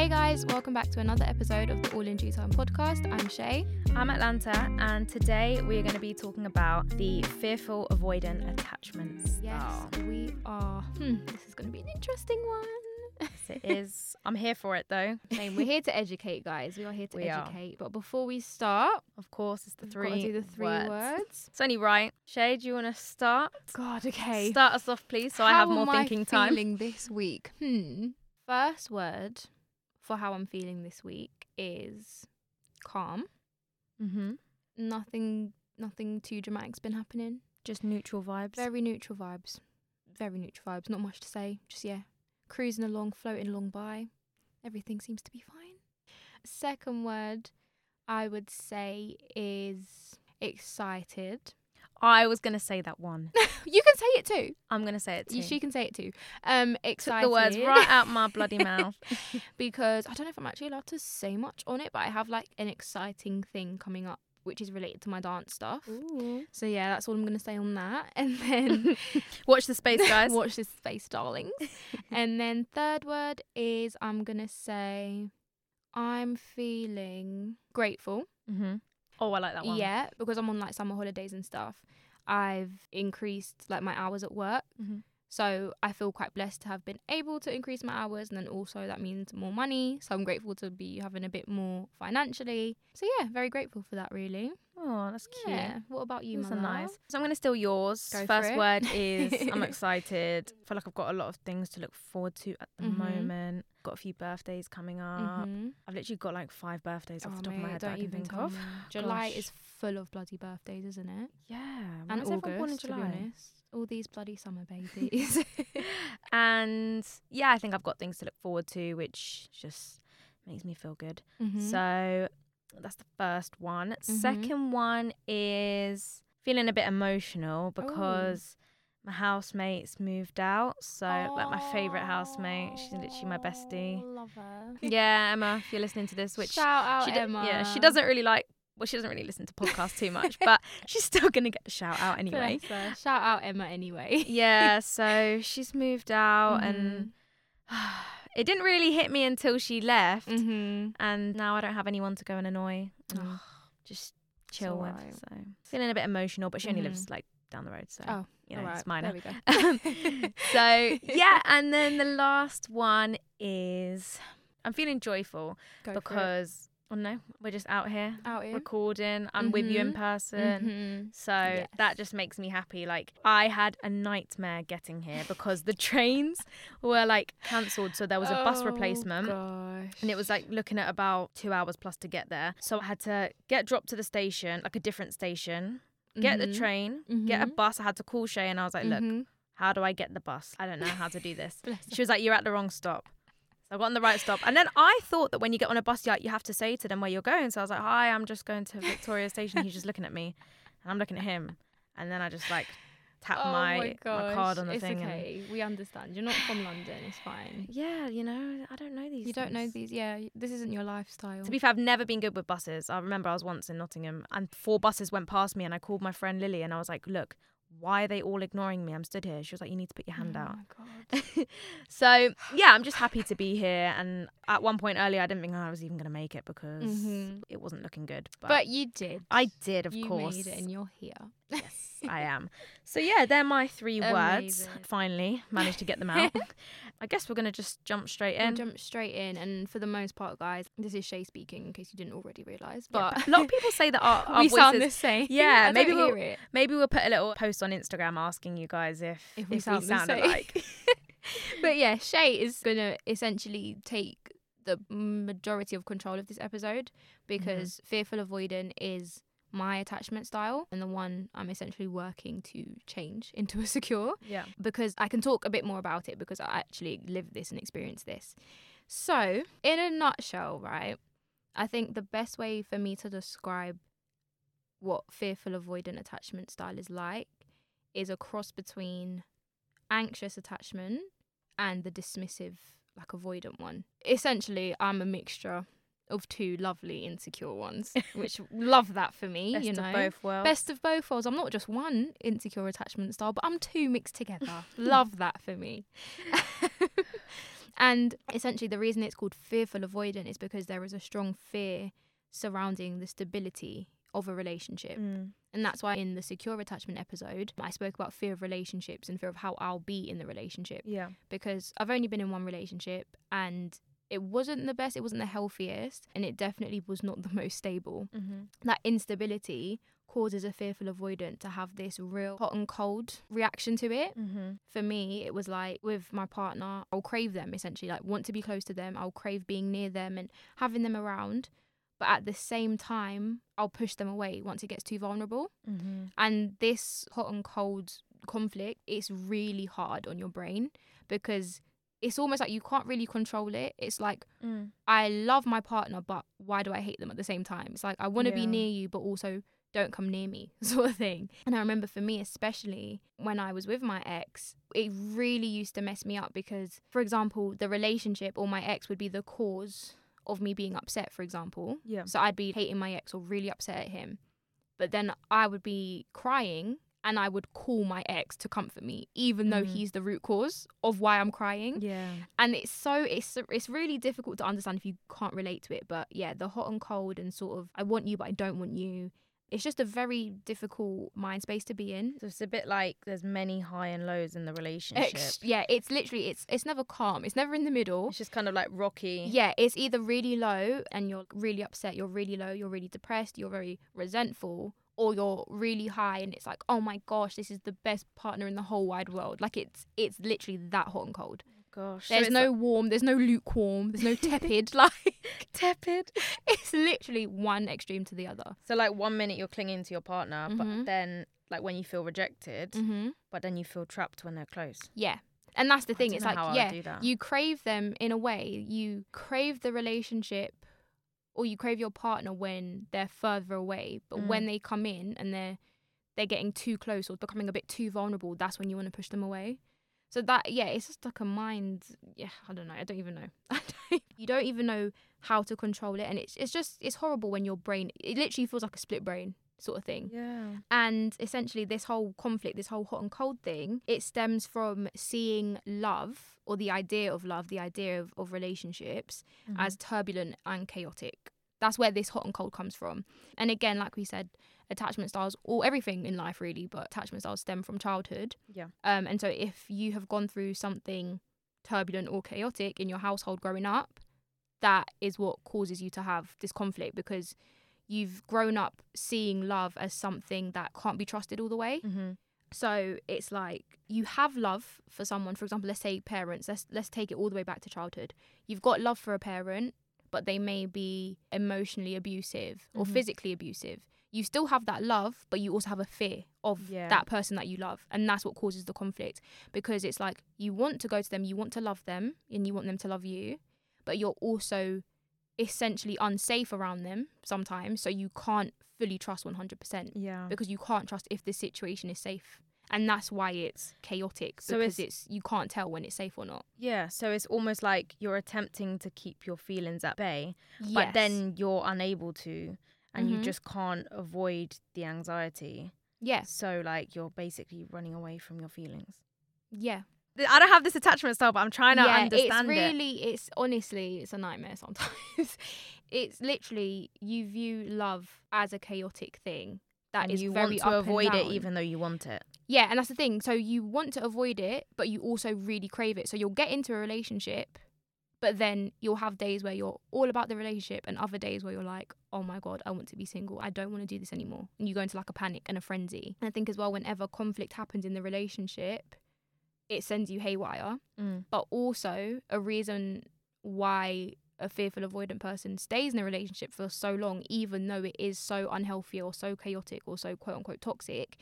Hey guys, welcome back to another episode of the All in Due Time podcast. I'm Shay. I'm Atlanta, and today we are going to be talking about the fearful avoidant attachments. Yes, we are. Hmm, this is going to be an interesting one. Yes, it is. I'm here for it though. Same. We're here to educate, guys. We are here to We are. educate. But before we start, Of course, it's the three. do the three words. words. It's only right. Shay, do you want to start? God, okay. Start us off, please, so I have more am I thinking time. Feeling this week. Hmm. First word for how I'm feeling this week is calm. Mm-hmm. Nothing. Nothing too dramatic's been happening. Just neutral vibes. Very neutral vibes. Very neutral vibes. Not much to say. Just yeah, cruising along, floating along by. Everything seems to be fine. Second word, I would say is excited. I was going to say that one. You can say it too. I'm going to say it too. She can say it too. Um, Took the words right out my bloody mouth. because I don't know if I'm actually allowed to say much on it, but I have like an exciting thing coming up which is related to my dance stuff. Ooh. So yeah, that's all I'm gonna say on that. And then Watch the space, guys. watch this space, darlings. and then third word is I'm gonna say I'm feeling grateful. mm-hmm. Oh, I like that one. Yeah, because I'm on like summer holidays and stuff. I've increased like my hours at work. Mhm. So I feel quite blessed to have been able to increase my hours and then also that means more money. So I'm grateful to be having a bit more financially. So yeah, very grateful for that really. Oh, that's cute. Yeah. What about you, Those my nice. So I'm going to steal yours. Go First word is I'm excited. I feel like I've got a lot of things to look forward to at the Mhm. moment. Got a few birthdays coming up. Mhm. I've literally got like five birthdays off Oh, the top of my head that I can even think of. me. July Gosh. is full of bloody birthdays, isn't it? Yeah. When and everyone August, born in July? All these bloody summer babies. and yeah, I think I've got things to look forward to, which just makes me feel good. Mhm. So that's the first one. Mhm. Second one is feeling a bit emotional because my housemates moved out. So like my favorite housemate, she's literally my bestie. Oh, Love her. Yeah, Emma, if you're listening to this, which Shout out she Emma. yeah, she doesn't really like. Well, she doesn't really listen to podcasts too much, but she's still gonna get the shout out anyway. Bless. Shout out Emma anyway. yeah, so she's moved out, Mm-hmm. and it didn't really hit me until she left, Mm-hmm. and now I don't have anyone to go and annoy, and just chill with. So feeling a bit emotional, but she only Mhm. lives like down the road, so Oh, you know Alright, it's minor. There Um, we go. so yeah, and then the last one is I'm feeling joyful Go because oh no, we're just out here out here. recording. I'm with you in Mhm. person. Mhm. So Yes. that just makes me happy. Like I had a nightmare getting here because the trains were like cancelled, so there was a bus Oh, replacement. Gosh. And it was like looking at about two hours plus to get there. So I had to get dropped to the station, like a different station, get the Mhm. train, get a Mhm. bus. I had to call Shay and I was like, look, Mhm. how do I get the bus? I don't know how to do this. She was like, you're at the wrong stop. I got on the right stop. And then I thought that when you get on a bus, you, like, you have to say to them where you're going. So I was like, hi, I'm just going to Victoria Station. He's just looking at me. And I'm looking at him. And then I just like tap oh my, my, my card on the it's thing. And okay. We understand. You're not from London. It's fine. yeah, you know, I don't know these You don't know these. Yeah, this isn't your lifestyle. To be fair, I've never been good with buses. I remember I was once in Nottingham and four buses went past me and I called my friend Lily and I was like, look, why are they all ignoring me? I'm stood here. She was like, you need to put your hand oh out. my god. so yeah, I'm just happy to be here. And at one point earlier, I didn't think I was even gonna make it because Mhm. it wasn't looking good. But, But you did. I did, of you course. made it, and you're here. Yes, I am. So yeah, they're my three words. Amazing. Finally, managed to get them out. I guess we're gonna just jump straight in. jump straight in, and for the most part, guys, this is Shay speaking. In case you didn't already realize, Yeah, but a lot of people say that our, our we voices. sound the same. Yeah, I maybe we'll-. Maybe we'll put a little post on Instagram asking you guys if If we sound the sound same. alike. But yeah, Shay is gonna essentially take the majority of control of this episode mm-hmm. because fearful avoidant is my attachment style and the one I'm essentially working to change into a secure yeah. because I can talk a bit more about it because I actually lived this and experienced this. So, in a nutshell, right, I think the best way for me to describe what fearful avoidant attachment style is like is a cross between anxious attachment and the dismissive, like avoidant one. Essentially, I'm a mixture of two lovely insecure ones, which love that for me, Best you know. of both worlds. Best of both worlds. I'm not just one insecure attachment style, but I'm two mixed together. Love that for me. And essentially, the reason it's called fearful avoidant is because there is a strong fear surrounding the stability of a relationship. Mm. And that's why in the secure attachment episode, I spoke about fear of relationships and fear of how I'll be in the relationship. Yeah. Because I've only been in one relationship and it wasn't the best, it wasn't the healthiest, and it definitely was not the most stable. Mm-hmm. That instability causes a fearful avoidant to have this real hot and cold reaction to it. Mm-hmm. For me, it was like with my partner, I'll crave them essentially, like want to be close to them. I'll crave being near them and having them around. But at the same time, I'll push them away once it gets too vulnerable. Mm-hmm. And this hot and cold conflict, it's really hard on your brain because it's almost like you can't really control it. It's like Mm. I love my partner, but why do I hate them at the same time? It's like I want to be near you, but also don't come near me, sort of thing. And I remember for me, especially when I was with my ex, it really used to mess me up because, for example, the relationship or my ex would be the cause of me being upset, for example. Yeah. So I'd be hating my ex or really upset at him. But then I would be crying and I would call my ex to comfort me, even though Mhm. he's the root cause of why I'm crying Yeah. and it's so it's it's really difficult to understand if you can't relate to it but yeah the hot and cold and sort of i want you but i don't want you it's just a very difficult mind space to be in So it's a bit like there's many high and lows in the relationship. Ex- yeah it's literally it's it's never calm it's never in the middle It's just kind of like rocky. yeah it's either really low and you're really upset you're really low you're really depressed you're very resentful or you're really high and it's like oh my gosh this is the best partner in the whole wide world like it's it's literally that hot and cold Gosh. there's it's no warm there's no lukewarm there's no tepid like like tepid. it's literally one extreme to the other. So like one minute you're clinging to your partner, Mhm. but then like when you feel rejected, Mm-hmm. but then you feel trapped when they're close. Yeah. And that's the thing. It's like, how I would yeah, you crave them in a way. You crave the relationship or you crave your partner when they're further away. But Mm. when they come in and they're they're getting too close or becoming a bit too vulnerable, that's when you want to push them away. So that yeah, it's just like a mind. Yeah, I don't know. I don't even know. Don't- you don't even know how to control it, and it's it's just it's horrible when your brain. It literally feels like a split brain sort of thing. Yeah. And essentially, this whole conflict, this whole hot and cold thing, it stems from seeing love or the idea of love, the idea of, of relationships Mm-hmm. as turbulent and chaotic. That's where this hot and cold comes from. And again, like we said, attachment styles, or everything in life really, but attachment styles stem from childhood. Yeah. Um, and so if you have gone through something turbulent or chaotic in your household growing up, that is what causes you to have this conflict because you've grown up seeing love as something that can't be trusted all the way. Mm-hmm. So it's like you have love for someone. For example, let's say parents. Let's let's take it all the way back to childhood. You've got love for a parent, but they may be emotionally abusive or Mhm. physically abusive. You still have that love, but you also have a fear of Yeah. that person that you love, and that's what causes the conflict. Because it's like you want to go to them, you want to love them, and you want them to love you, but you're also essentially unsafe around them sometimes. So you can't fully trust one hundred percent Yeah. because you can't trust if the situation is safe and that's why it's chaotic So because it's- it's, you can't tell when it's safe or not Yeah. So it's almost like you're attempting to keep your feelings at bay, yes. but then you're unable to, and you Mhm. just can't avoid the anxiety. yes So like you're basically running away from your feelings. yeah I don't have this attachment style, but I'm trying to yeah understand it's it. really it's honestly it's a nightmare sometimes. It's literally you view love as a chaotic thing that and is you very want to avoid it even though you want it. yeah and that's the thing. So you want to avoid it but you also really crave it. So you'll get into a relationship but then you'll have days where you're all about the relationship and other days where you're like oh my god i want to be single. I don't want to do this anymore. And you go into like a panic and a frenzy. And i think as well whenever conflict happens in the relationship it sends you haywire Mm. but also a reason why a fearful avoidant person stays in a relationship for so long even though it is so unhealthy or so chaotic or so quote unquote toxic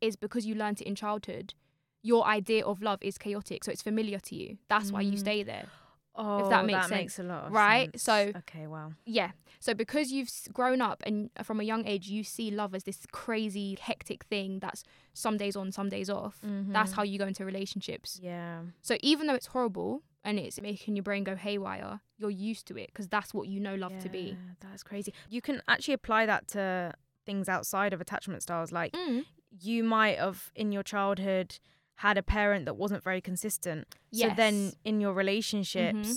is because you learnt it in childhood your idea of love is chaotic so it's familiar to you that's why you Mm. stay there Oh, if that makes makes sense, a lot of right? sense. So- okay, wow. yeah so because you've grown up and from a young age you see love as this crazy hectic thing that's some days on some days off that's Mhm. how you go into relationships Yeah. So even though it's horrible and it's making your brain go haywire, you're used to it because that's what you know love to be. That's crazy. You can actually apply that to things outside of attachment styles. Like Mm. you might have in your childhood had a parent that wasn't very consistent. So then in your relationships, mm-hmm.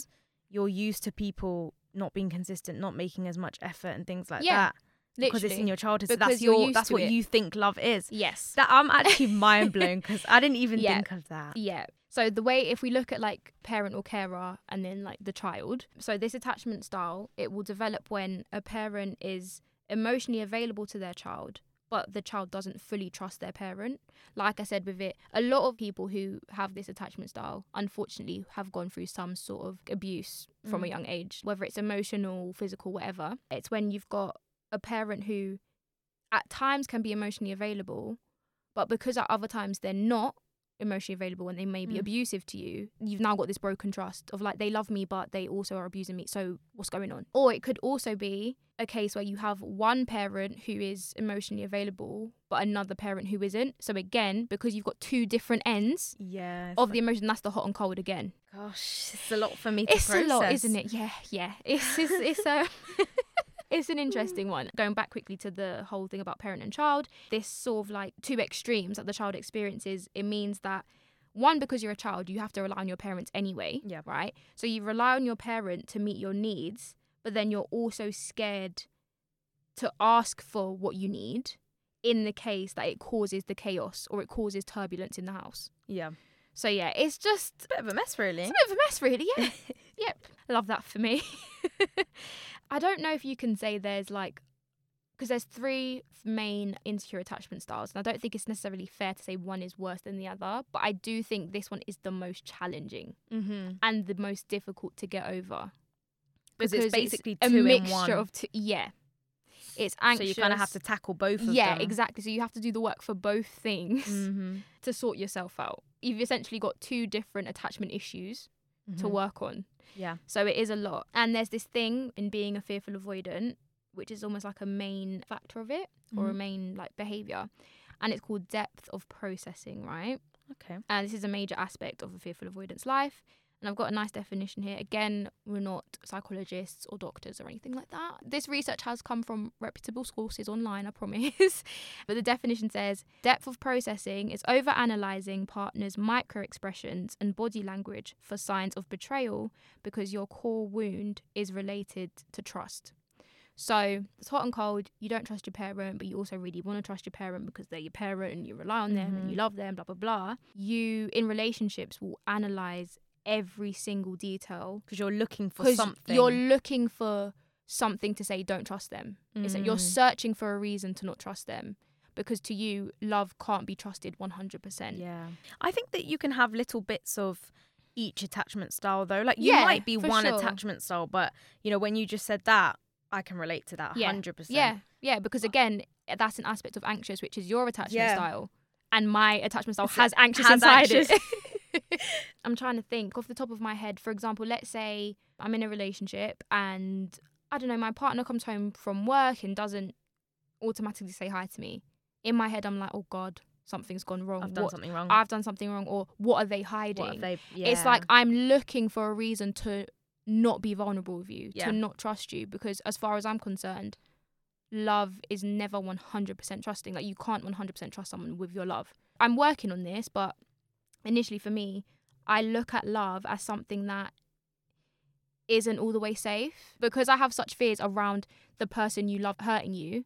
you're used to people not being consistent, not making as much effort and things like Yeah, that because it's in your childhood. So that's your that's what it. you think love is. yes. That I'm actually mind blown because I didn't even Yeah. think of that. Yeah. So the way if we look at like parent or carer and then like the child, so this attachment style, it will develop when a parent is emotionally available to their child, but the child doesn't fully trust their parent. Like I said with it, a lot of people who have this attachment style unfortunately have gone through some sort of abuse from a Mm. young age, whether it's emotional, physical, whatever. It's when you've got a parent who at times can be emotionally available, but because at other times they're not emotionally available and they may be Mm. abusive to you, you've now got this broken trust of like they love me but they also are abusing me. So what's going on? Or it could also be a case where you have one parent who is emotionally available but another parent who isn't. So again, because you've got two different ends Yeah. of like- the emotion, that's the hot and cold again. gosh, it's a lot for me to It's process. a lot, isn't it? Yeah, yeah. It's it's, it's a it's an hmm. interesting one. Going back quickly to the whole thing about parent and child, this sort of like two extremes that the child experiences. It means that one, because you're a child, you have to rely on your parents anyway. Yeah. Right. So you rely on your parent to meet your needs, but then you're also scared to ask for what you need in the case that it causes the chaos or it causes turbulence in the house. Yeah. So yeah, it's just a Bit of a mess, really. it's a bit of a mess, really. Yeah. yep. Love that for me. I don't know if you can say there's like, because there's three main insecure attachment styles, and I don't think it's necessarily fair to say one is worse than the other, but I do think this one is the most challenging Mm-hmm. and the most difficult to get over. Because it's basically a two in mixture one. of two. Yeah. It's anxious. So you kind of have to tackle both of Yeah, them. exactly. So you have to do the work for both things Mm-hmm. to sort yourself out. You've essentially got two different attachment issues to Mhm. work on. Yeah. So it is a lot. And there's this thing in being a fearful avoidant, which is almost like a main factor of it or a Mhm. main like behavior. And it's called depth of processing, right? Okay. And this is a major aspect of a fearful avoidance life. And I've got a nice definition here. Again, we're not psychologists or doctors or anything like that. This research has come from reputable sources online, I promise. but the definition says depth of processing is over analyzing partners' micro expressions and body language for signs of betrayal because your core wound is related to trust. So it's hot and cold. You don't trust your parent, but you also really want to trust your parent because they're your parent and you rely on them and Mhm. you love them, blah, blah, blah. You, in relationships, will analyze every single detail Because you're looking for something. you're looking for something to say, don't trust them. It's like you're Mm. searching for a reason to not trust them because to you, love can't be trusted 100%. Yeah. I think that you can have little bits of each attachment style though. Like you Yeah, might be one sure. attachment style, but you know, when you just said that, I can relate to that Yeah. 100%. Yeah, yeah, because again, that's an aspect of anxious, which is your attachment Yeah. style, and my attachment style has anxious has inside anxious. it. I'm trying to think off the top of my head. For example, let's say I'm in a relationship and I don't know, my partner comes home from work and doesn't automatically say hi to me. In my head, I'm like, oh God, something's gone wrong. I've done What- something wrong. I've done something wrong, or what are they hiding? have they It's like I'm looking for a reason to not be vulnerable with you, Yeah. to not trust you, because as far as I'm concerned, love is never 100% trusting. Like you can't 100% trust someone with your love. I'm working on this, but initially for me, I look at love as something that isn't all the way safe because I have such fears around the person you love hurting you.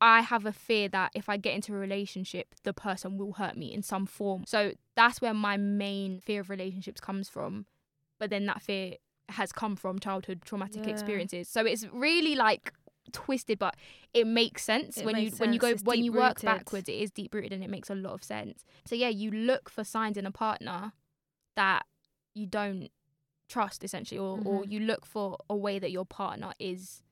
I have a fear that if I get into a relationship, the person will hurt me in some form. So that's where my main fear of relationships comes from. But then that fear has come from childhood traumatic Yeah. experiences. So it's really like twisted, but it makes sense It when you makes when you go. It's when you work backwards. It is deep rooted and it makes a lot of sense. So yeah, you look for signs in a partner that you don't trust essentially, or or Mhm. you look for a way that your partner is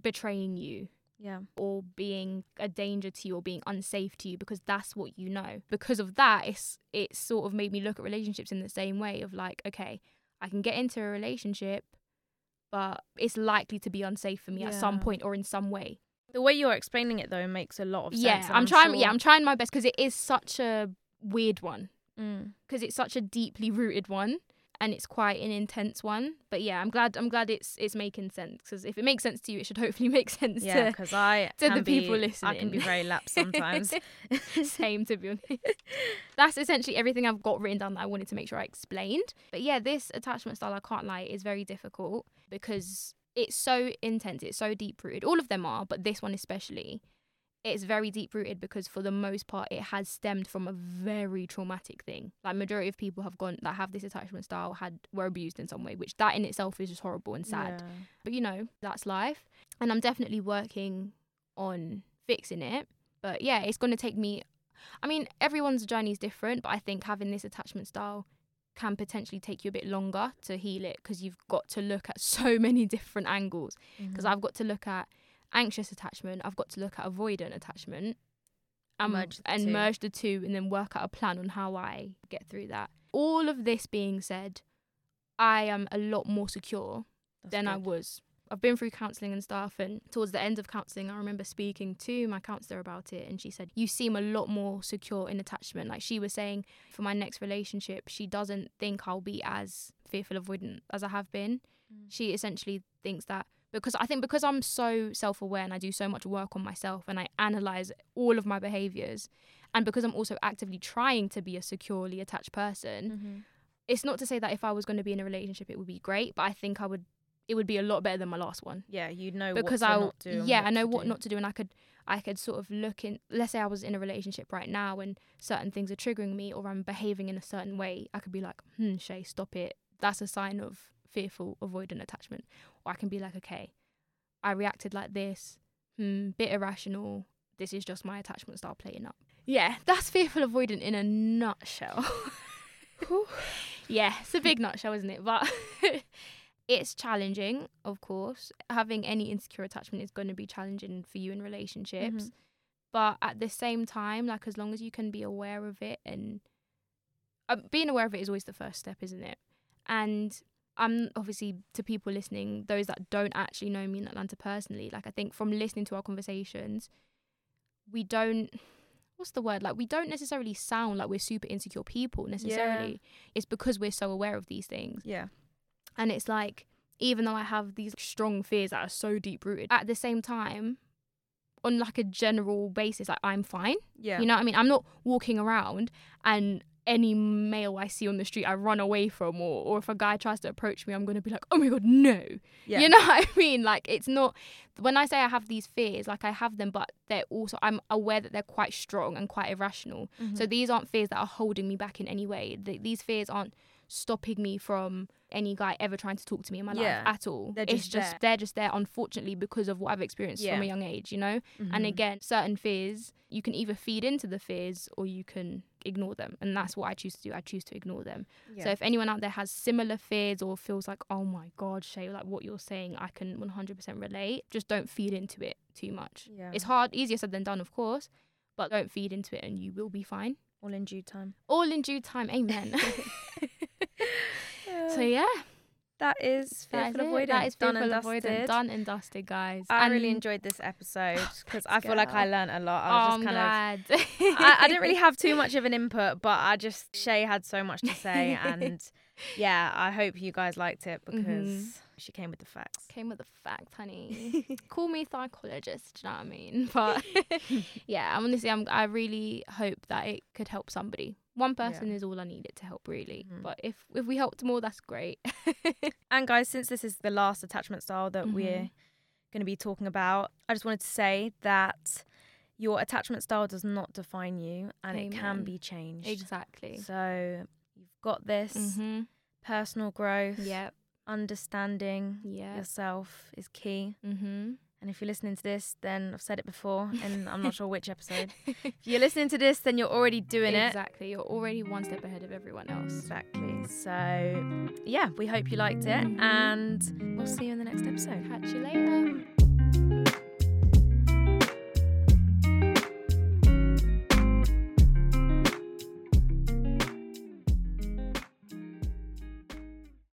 betraying you yeah. or being a danger to you or being unsafe to you because that's what you know. Because of that, it's it's sort of made me look at relationships in the same way of like, okay, I can get into a relationship, but it's likely to be unsafe for me at some point or in some way. The way you're explaining it though makes a lot of sense. yeah, and I'm, trying. Yeah, I'm trying my best because it is such a weird one Mm. because it's such a deeply rooted one. And it's quite an intense one. But yeah, I'm glad I'm glad it's it's making sense because if it makes sense to you, it should hopefully make sense Yeah, because I to the people be, I can be very lapsed sometimes. Same, to be honest. That's essentially everything I've got written down that I wanted to make sure I explained. But yeah, this attachment style, I can't lie, is very difficult because it's so intense, it's so deep rooted. All of them are, but this one especially. It's very deep rooted because for the most part it has stemmed from a very traumatic thing. Like majority of people have gone that have this attachment style had were abused in some way, which that in itself is just horrible and sad. Yeah. But you know, that's life. And I'm definitely working on fixing it. But yeah, it's going to take me. I mean, everyone's journey is different, but I think having this attachment style can potentially take you a bit longer to heal it because you've got to look at so many different angles. Because Mhm. I've got to look at anxious attachment, I've got to look at avoidant attachment, and Merge the and two. merge the two, and then work out a plan on how I get through that. All of this being said, I am a lot more secure That's than I was. I've been through counselling and stuff, and towards the end of counselling, I remember speaking to my counsellor about it, and she said, You seem a lot more secure in attachment. Like she was saying, for my next relationship, she doesn't think I'll be as fearful of avoidant as I have been. Mm. She essentially thinks that because I think because I'm so self aware and I do so much work on myself and I analyze all of my behaviors, and because I'm also actively trying to be a securely attached person, Mhm. it's not to say that if I was going to be in a relationship, it would be great, but I think I would. It would be a lot better than my last one Yeah, you know because what to I yeah I know what do. not to do and I could I could sort of look in let's say I was in a relationship right now and certain things are triggering me or I'm behaving in a certain way I could be like hmm Shay stop it that's a sign of fearful avoidant attachment or I can be like okay I reacted like this hmm bit irrational this is just my attachment style playing up yeah that's fearful avoidant in a nutshell yeah it's a big nutshell isn't it but it's challenging, of course. Having any insecure attachment is going to be challenging for you in relationships. Mhm. But at the same time, like as long as you can be aware of it and uh, being aware of it is always the first step, isn't it? And I'm obviously to people listening, those that don't actually know me in Atlanta personally, like I think from listening to our conversations, we don't what's the word? Like we don't necessarily sound like we're super insecure people necessarily. It's because we're so aware of these things. Yeah. And it's like, even though I have these strong fears that are so deep rooted, at the same time, on like a general basis, like I'm fine. Yeah. You know what I mean? I'm not walking around and any male I see on the street I run away from or, or if a guy tries to approach me, I'm gonna be like, Oh my god, no. yeah. You know what I mean? Like it's not when I say I have these fears, like I have them, but they're also I'm aware that they're quite strong and quite irrational. So Mhm. these aren't fears that are holding me back in any way. Th- these fears aren't stopping me from any guy ever trying to talk to me in my Yeah. life at all. They're it's just just there. they're just there, unfortunately, because of what I've experienced from a young age. You know, and Mhm. again, certain fears you can either feed into the fears or you can ignore them, and that's what I choose to do. I choose to ignore them. yeah. So if anyone out there has similar fears or feels like, oh my god, Shay, like what you're saying, I can 100% relate. Just don't feed into it too much. yeah. It's hard, easier said than done, of course, but don't feed into it, and you will be fine. all in due time. All in due time, amen. so yeah, that is that is fearful it. avoidance. That is done and avoidant, dusted. done and dusted, guys. I really enjoyed this episode because I feel like I learned a lot. Oh, I was oh, I'm just kind of. glad. I, I didn't really have too much of an input, but I just Shay had so much to say, and yeah, I hope you guys liked it because Mhm. she came with the facts. Came with the facts, honey. Call me psychologist. Do you know what I mean? But yeah, I'm honestly, I'm, I really hope that it could help somebody. One person Yeah. is all I needed to help, really. Mhm. But if if we helped more, that's great. And guys, since this is the last attachment style that we're Mhm. going to be talking about, I just wanted to say that your attachment style does not define you, and it can be changed. exactly. So you've got this. Mm-hmm. Personal growth, Yep. understanding Yeah. yourself is key. Mm-hmm. And if you're listening to this, then I've said it before, and I'm not sure which episode. If you're listening to this, then you're already doing it. exactly. You're already one step ahead of everyone else. Exactly. So, yeah, we hope you liked it, Mhm. and we'll see you in the next episode. Catch you later.